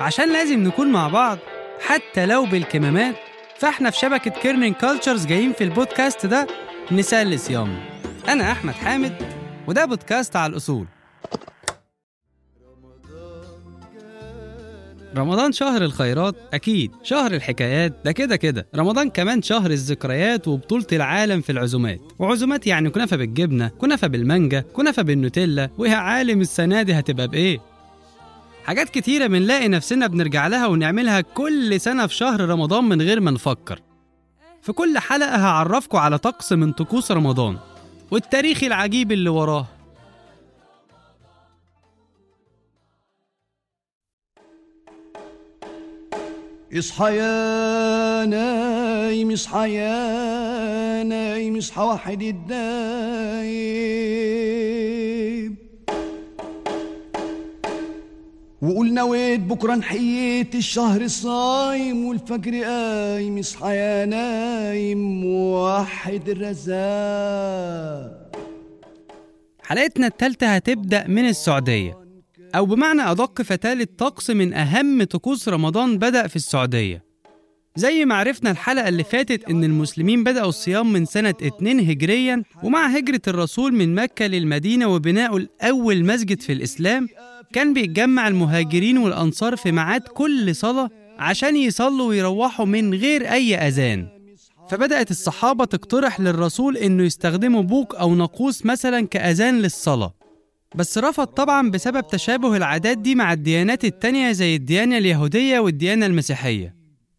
عشان لازم نكون مع بعض حتى لو بالكمامات فاحنا في شبكة Kerning Cultures جايين في البودكاست ده نسلي صيام أنا أحمد حامد وده بودكاست على الأصول. رمضان شهر الخيرات أكيد شهر الحكايات ده كده كده. رمضان كمان شهر الذكريات وبطولة العالم في العزومات. وعزومات يعني كنافة بالجبنة كنافة بالمانجا كنافة بالنوتيلا. ويا عالم السنة دي هتبقى بإيه؟ حاجات كتيرة بنلاقي نفسنا بنرجع لها ونعملها كل سنة في شهر رمضان من غير ما نفكر. في كل حلقة هعرفكم على طقس من طقوس رمضان. والتاريخ العجيب اللي وراه. اصحى يا نايم اصحى يا نايم إصحى واحد الدايم. وقول نويت بكرة نحييت الشهر الصايم والفجر قايم اصحى يا نايم وحد الرزاق. حلقتنا التالتة هتبدأ من السعودية. أو بمعنى أدق فتالة طقس من أهم طقوس رمضان بدأ في السعودية. زي ما عرفنا الحلقة اللي فاتت إن المسلمين بدأوا الصيام من سنة 2 هجريا ومع هجرة الرسول من مكة للمدينة وبناء الأول مسجد في الإسلام كان بيتجمع المهاجرين والأنصار في ميعاد كل صلاة عشان يصلوا ويروحوا من غير أي أذان. فبدأت الصحابة تقترح للرسول إنه يستخدموا بوق أو ناقوس مثلا كأذان للصلاة. بس رفض طبعا بسبب تشابه العادات دي مع الديانات التانية زي الديانة اليهودية والديانة المسيحية.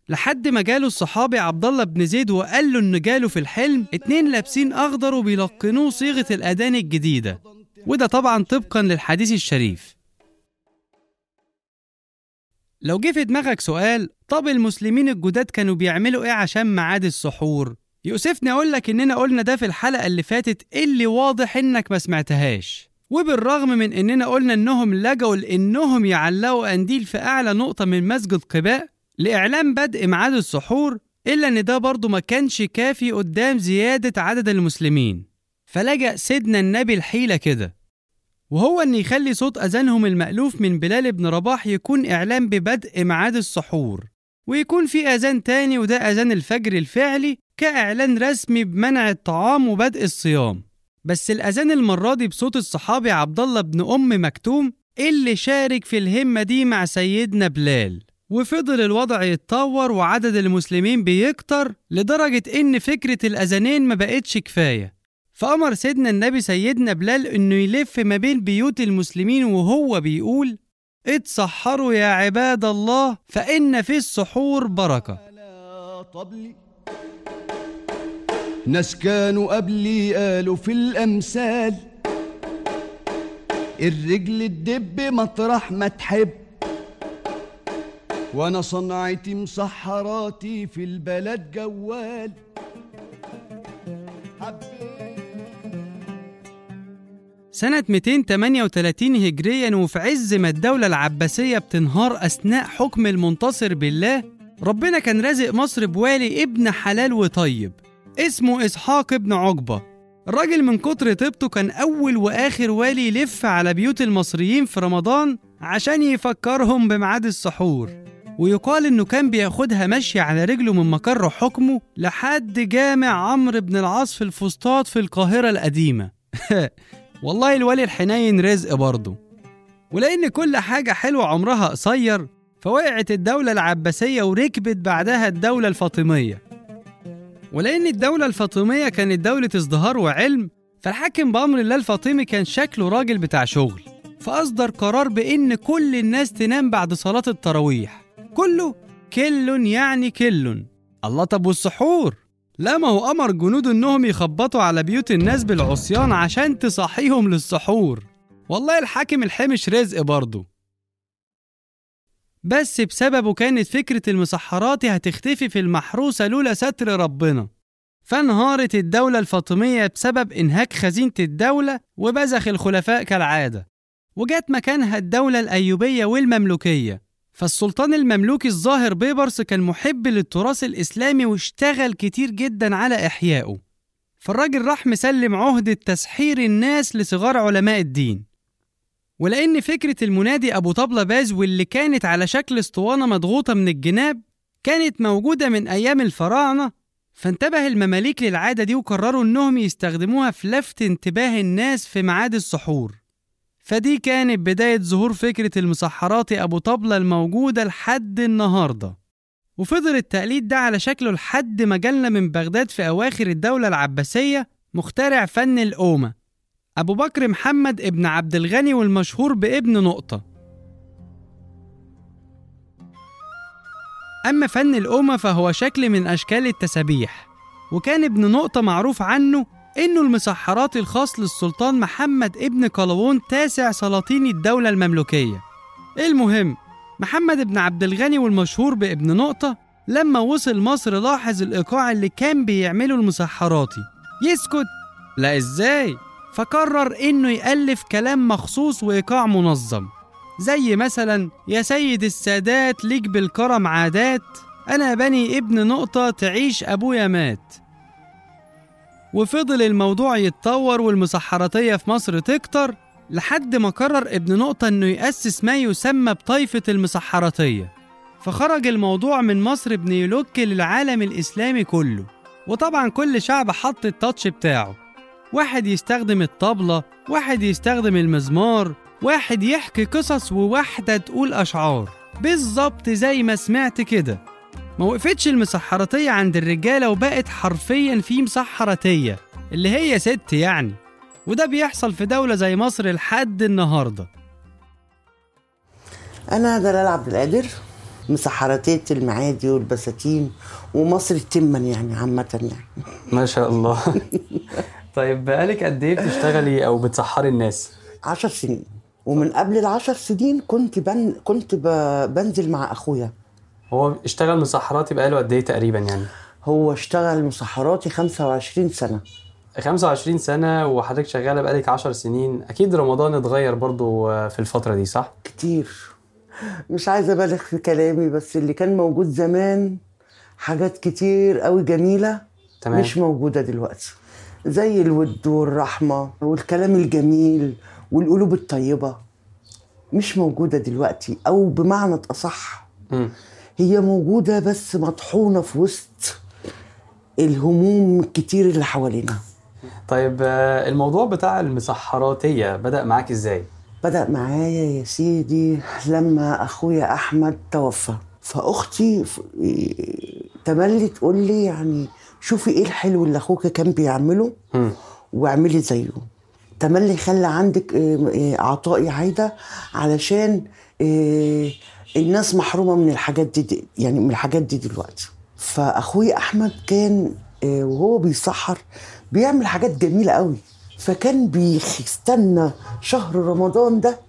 لحد ما جاله الصحابي عبد الله بن زيد وقال له إن جاله في الحلم اتنين لابسين أخضر وبيلقنوه صيغة الأذان الجديدة. وده طبعا طبقا للحديث الشريف. لو جه في دماغك سؤال طب المسلمين الجداد كانوا بيعملوا إيه عشان ميعاد السحور؟ يؤسفني أقول لك إننا قلنا ده في الحلقة اللي فاتت اللي واضح إنك ما سمعتهاش. وبالرغم من إننا قلنا إنهم لجوا لإنهم يعلقوا قنديل في أعلى نقطة من مسجد قباء لإعلام بدء ميعاد السحور إلا إن ده برضه ما كانش كافي قدام زيادة عدد المسلمين. فلجأ سيدنا النبي الحيلة كده. وهو إن يخلي صوت أذانهم المألوف من بلال بن رباح يكون اعلان ببدء ميعاد السحور. ويكون في أذان تاني وده أذان الفجر الفعلي كإعلان رسمي بمنع الطعام وبدء الصيام. بس الأذان المرة دي بصوت الصحابي عبد الله بن أم مكتوم اللي شارك في الهمة دي مع سيدنا بلال. وفضل الوضع يتطور وعدد المسلمين بيكتر لدرجة إن فكرة الأذانين ما بقتش كفاية. فأمر سيدنا النبي سيدنا بلال إنه يلف ما بين بيوت المسلمين وهو بيقول اتسحروا يا عباد الله فإن في السحور بركة. ناس كانوا قبلي قالوا في الأمثال. الرجل تدب مطرح ما تحب. وأنا صنعتي مسحراتي في البلد جوال. سنة 238 هجريا وفي عز ما الدولة العباسية بتنهار أثناء حكم المنتصر بالله ربنا كان رازق مصر بوالي ابن حلال وطيب. اسمه إسحاق ابن عقبة. الراجل من كتر طيبته كان أول وآخر والي يلف على بيوت المصريين في رمضان عشان يفكرهم بميعاد السحور. ويقال إنه كان بياخدها ماشية على رجله من مقر حكمه لحد جامع عمرو بن العاص في الفسطاط في القاهرة القديمة. والله الولي الحنين رزق برضه. ولأن كل حاجة حلوة عمرها قصير فوقعت الدولة العباسية وركبت بعدها الدولة الفاطمية. ولأن الدولة الفاطمية كانت دولة ازدهار وعلم فالحاكم بأمر الله الفاطمي كان شكله راجل بتاع شغل فأصدر قرار بإن كل الناس تنام بعد صلاة التراويح. كله كل يعني كل. الله طب والسحور؟ لا ما هو أمر جنود إنهم يخبطوا على بيوت الناس بالعصيان عشان تصحيهم للسحور. والله الحاكم الحمش رزق برضه. بس بسببه كانت فكرة المسحرات هتختفي في المحروسة لولا ستر ربنا. فانهارت الدولة الفاطمية بسبب إنهاك خزينة الدولة وبزخ الخلفاء كالعادة. وجات مكانها الدولة الأيوبية والمملوكية. فالسلطان المملوكي الظاهر بيبرس كان محب للتراث الإسلامي واشتغل كتير جدا على إحيائه. فالراجل راح مسلم عهدة تسحير الناس لصغار علماء الدين. ولأن فكرة المنادي أبو طبلة باز واللي كانت على شكل اسطوانة مضغوطة من الجناب كانت موجودة من أيام الفراعنة فانتبه المماليك للعادة دي وقرروا إنهم يستخدموها في لفت انتباه الناس في ميعاد السحور. فدي كانت بداية ظهور فكرة المسحرات أبو طبلة الموجودة لحد النهاردة. وفضل التقليد ده على شكله لحد ما جالنا من بغداد في أواخر الدولة العباسية مخترع فن القومة أبو بكر محمد ابن عبد الغني والمشهور بابن نقطة. أما فن القومة فهو شكل من أشكال التسابيح وكان ابن نقطة معروف عنه إنه المسحرات الخاص للسلطان محمد ابن قلاوون تاسع سلاطين الدولة المملوكية. المهم محمد ابن عبد الغني والمشهور بابن نقطة لما وصل مصر لاحظ الإيقاع اللي كان بيعمله المسحراتي. يسكت! لا إزاي؟ فقرر إنه يألف كلام مخصوص وإيقاع منظم. زي مثلا يا سيد السادات ليك بالكرم عادات أنا بني ابن نقطة تعيش أبويا مات. وفضل الموضوع يتطور والمسحراتية في مصر تكتر لحد ما قرر ابن نقطة إنه يأسس ما يسمى بطائفة المسحراتية. فخرج الموضوع من مصر ابن يلوك للعالم الإسلامي كله. وطبعا كل شعب حط التاتش بتاعه. واحد يستخدم الطبلة واحد يستخدم المزمار واحد يحكي قصص وواحدة تقول أشعار. بالظبط زي ما سمعت كده. ما وقفتش المسحراتية عند الرجالة وبقت حرفيا في مسحراتية اللي هي ست يعني. وده بيحصل في دولة زي مصر لحد النهاردة. أنا دلال عبد القادر مسحراتية المعادي والبساتين ومصر التمن يعني عامة يعني. ما شاء الله. طيب بقالك قد إيه بتشتغلي أو بتسحري الناس؟ عشر سنين. ومن قبل العشر سنين كنت بن... كنت ب... بنزل مع أخويا. هو اشتغل مسحراتي بقاله قد إيه تقريبا يعني؟ هو اشتغل مسحراتي 25 سنة. 25 سنة وحضرتك شغالة بقالك 10 سنين. أكيد رمضان اتغير برضو في الفترة دي صح؟ كتير. مش عايزة أبالغ في كلامي بس اللي كان موجود زمان حاجات كتير قوي جميلة تمام. مش موجودة دلوقتي. زي الود والرحمة والكلام الجميل والقلوب الطيبة مش موجودة دلوقتي أو بمعنى أصح. هي موجودة بس مطحونة في وسط الهموم الكتير اللي حوالينا طيب آه، الموضوع بتاع المسحراتية بدأ معاك إزاي؟ بدأ معايا يا سيدي لما أخويا أحمد توفى فأختي تملي تقول لي يعني شوفي إيه الحلو اللي أخوك كان بيعمله. واعملي زيه تملي خلي عندك إيه، إيه، عطائي عايدة علشان إيه، الناس محرومة من الحاجات دي, دي يعني من الحاجات دي دلوقتي فأخوي أحمد كان وهو بيسحر بيعمل حاجات جميلة قوي فكان بيستنى شهر رمضان ده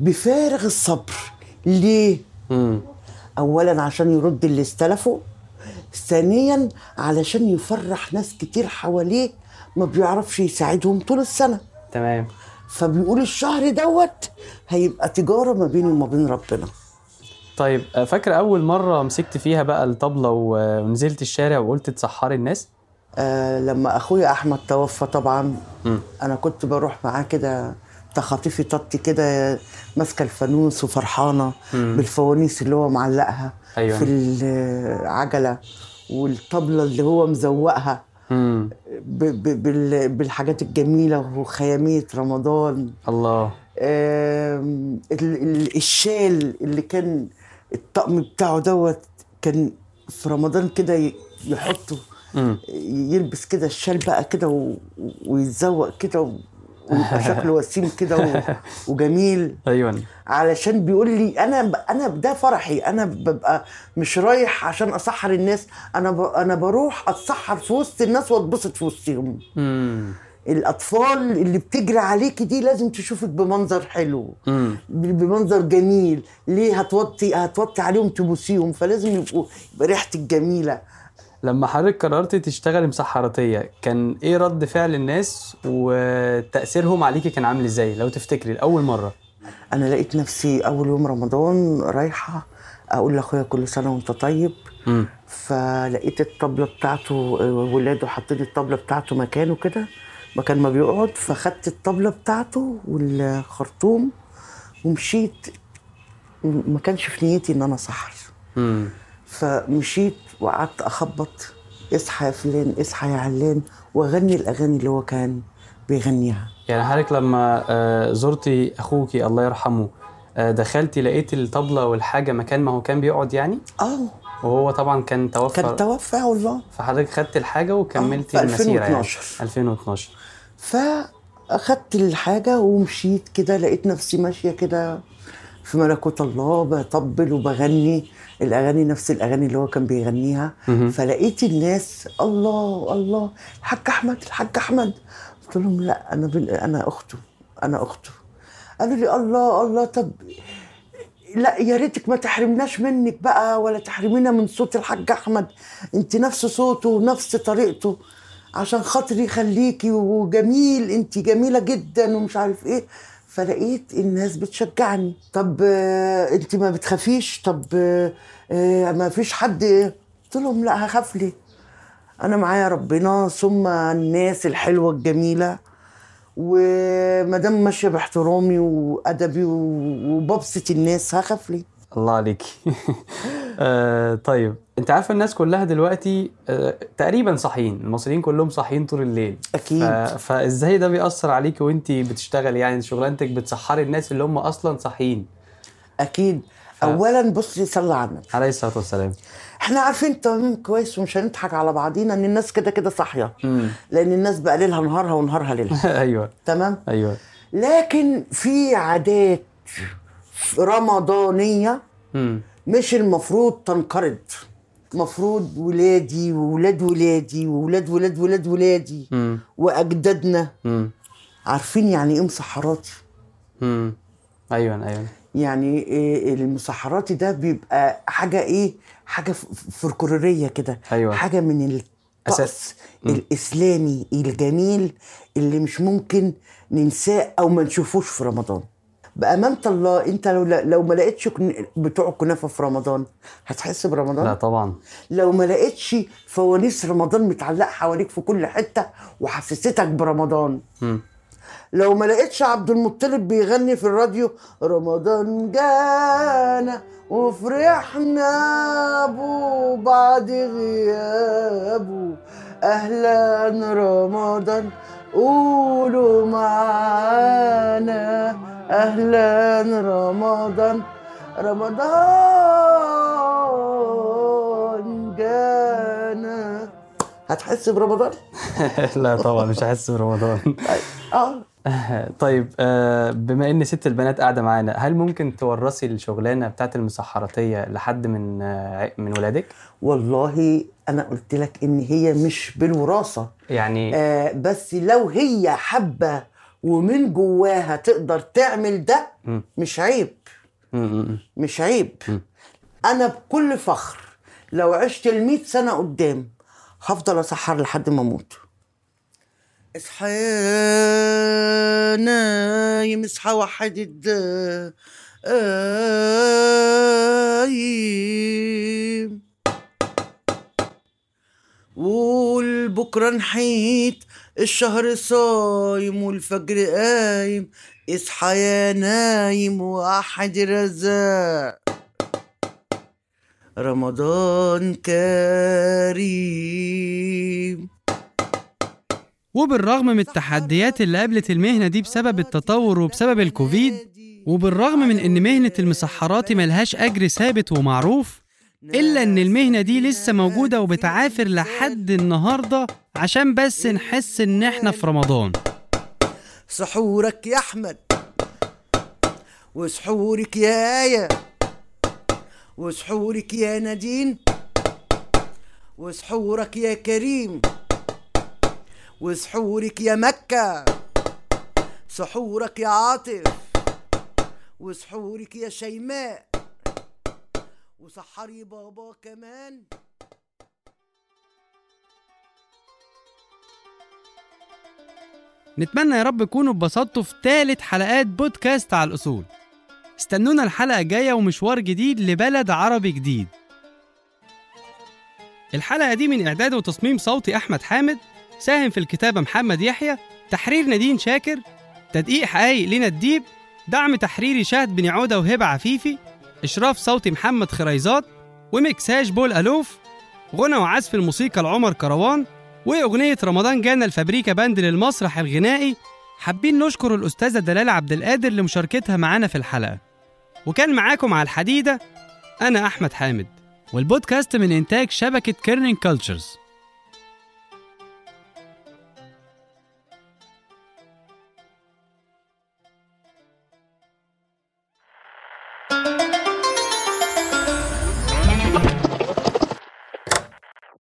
بفارغ الصبر ليه؟ مم. اولا عشان يرد اللي استلفه ثانيا علشان يفرح ناس كتير حواليه ما بيعرفش يساعدهم طول السنة تمام فبيقول الشهر دوت هيبقى تجارة ما بيني وما بين ربنا طيب آه، فاكرة أول مرة مسكت فيها بقى الطبلة و- ونزلت الشارع وقلت تسحري الناس؟ آه لما أخويا أحمد توفى طبعا مم. أنا كنت بروح معاه كده تخاطيفي ططي كده ماسكة الفانوس وفرحانة مم. بالفوانيس اللي هو معلقها أيوة. في العجلة والطبلة اللي هو مزوقها بالحاجات الجميلة وخياميه رمضان. الله. الشال اللي كان الطقم بتاعه دوت كان في رمضان كده يحطه. يلبس كده الشال بقى كده ويتزوق كده ويبقى شكله وسيم كده و- وجميل. أيوة. علشان بيقول لي أنا ب- أنا ده فرحي. أنا ببقى مش رايح عشان أسحر الناس. أنا ب... أنا بروح أتسحر في وسط الناس وأتبسط في وسطهم. الأطفال اللي بتجري عليكي دي لازم تشوفك بمنظر حلو. مم. بمنظر جميل. ليه هتوطي هتوطي عليهم تبوسيهم؟ فلازم يبقوا ريحتك جميلة. لما حضرتك قررت تشتغلي مسحراتية كان إيه رد فعل الناس وتأثيرهم عليكي كان عامل إزاي؟ لو تفتكري لأول مرة. أنا لقيت نفسي أول يوم رمضان رايحة أقول لأخويا كل سنة وأنت طيب. مم. فلقيت الطبلة بتاعته ولاده حاطين الطبلة بتاعته مكانه كده مكان ما بيقعد فخدت الطبلة بتاعته والخرطوم ومشيت. ما كانش في نيتي إن أنا سحر. فمشيت وقعدت أخبط اصحى يا فلان اصحى يا علان وأغني الأغاني اللي هو كان بيغنيها. يعني حضرتك لما آه، زرتي أخوكي الله يرحمه آه، دخلتي لقيت الطبلة والحاجة مكان ما هو كان بيقعد يعني؟ آه. وهو طبعا كان توفى. كان توفى والله. فحضرتك خدت الحاجة وكملتي آه، المسيرة يعني. 2012. 2012 فأخدت الحاجة ومشيت كده لقيت نفسي ماشية كده في ملكوت الله بطبل وبغني. الأغاني نفس الأغاني اللي هو كان بيغنيها. فلقيت الناس الله الله الحاج أحمد الحاج أحمد. قلت لهم لا أنا بن... أنا أخته أنا أخته. قالوا لي الله الله طب لا يا ريتك ما تحرمناش منك بقى ولا تحرمينا من صوت الحاج أحمد. انت نفس صوته ونفس طريقته عشان خاطري خليكي وجميل انت جميلة جدا ومش عارف إيه. فلقيت الناس بتشجعني. طب آه، انت ما بتخافيش؟ طب آه، آه، ما فيش حد. قلت لهم لا هخاف ليه؟ أنا معايا ربنا ثم الناس الحلوة الجميلة وما دام ماشية باحترامي وأدبي وببسط الناس هخاف ليه؟ الله عليكي آه طيب انت عارفه الناس كلها دلوقتي آه تقريبا صاحيين المصريين كلهم صاحيين طول الليل. أكيد. ف... فإزاي ده بيأثر عليكي وأنت بتشتغلي؟ يعني شغلانتك بتسحري الناس اللي هم أصلا صاحيين. أكيد. اولا بصي صلي على النبي. عليه الصلاة والسلام. إحنا عارفين تمام كويس ومش هنضحك على بعضينا إن الناس كده كده صاحية. لأن الناس بقى ليلها نهارها ونهارها ليلها. أيوه. تمام؟ أيوه. لكن في عادات رمضانية. مش المفروض تنقرض مفروض ولادي وولاد ولادي وولاد ولاد ولاد ولادي. وأجدادنا. عارفين يعني إيه مسحراتي مم. أيوه أيوه يعني إيه المسحراتي ده بيبقى حاجة إيه حاجة فركوريه كده أيوة. حاجة من الطقس أساس. الإسلامي الجميل اللي مش ممكن ننساه أو ما نشوفوش في رمضان بأمانة الله أنت لو لو ما لقيتش بتوع الكنافه في رمضان هتحس برمضان؟ لا طبعا. لو ما لقيتش فوانيس رمضان متعلقة حواليك في كل حتة وحسستك برمضان. مم. لو ما لقيتش عبد المطلب بيغني في الراديو رمضان جانا وفرحنا بو بعد غيابه. أهلا رمضان قولوا معانا. أهلا رمضان رمضان جانا. هتحس برمضان؟ لا طبعا مش هحس برمضان. آه. طيب آه، بما إن ست البنات قاعدة معانا هل ممكن تورثي الشغلانة بتاعت المسحراتية لحد من آه، من ولادك؟ والله أنا قلت لك إن هي مش بالوراثة. يعني آه بس لو هي حابة ومن جواها تقدر تعمل ده. مش عيب. مش عيب. أنا بكل فخر لو عشت المئة سنة قدام هفضل أسحر لحد ما أموت. اصحى يا نايم اصحى وحد الدايم. بكرة نحيت الشهر صايم والفجر قايم اصحى يا نايم وأحد رزاق. رمضان كريم. وبالرغم من التحديات اللي قابلت المهنة دي بسبب التطور وبسبب الكوفيد وبالرغم من إن مهنة المسحرات ملهاش أجر ثابت ومعروف إلا إن المهنة دي لسه موجودة وبتعافر لحد النهاردة عشان بس نحس إن إحنا في رمضان. سحورك يا أحمد وسحورك يا آية وسحورك يا نادين وسحورك يا كريم وسحورك يا مكة سحورك يا عاطف وسحورك يا شيماء. وسحري بابا كمان. نتمنى يا رب تكونوا اتبسطتوا في تالت حلقات بودكاست على الأصول. استنونا الحلقة الجاية ومشوار جديد لبلد عربي جديد. الحلقة دي من إعداد وتصميم صوتي أحمد حامد ساهم في الكتابة محمد يحيى تحرير نادين شاكر تدقيق حقايق لينا الديب دعم تحريري شهد بن عودة وهبة عفيفي إشراف صوتي محمد خريزات ومكساج بول ألوف غنى وعزف الموسيقى لعمر كروان وأغنية رمضان جانا الفابريكا باند للمسرح الغنائي. حابين نشكر الأستاذة دلال عبد القادر لمشاركتها معانا في الحلقة. وكان معاكم على الحديدة أنا أحمد حامد. والبودكاست من إنتاج شبكة Kerning Cultures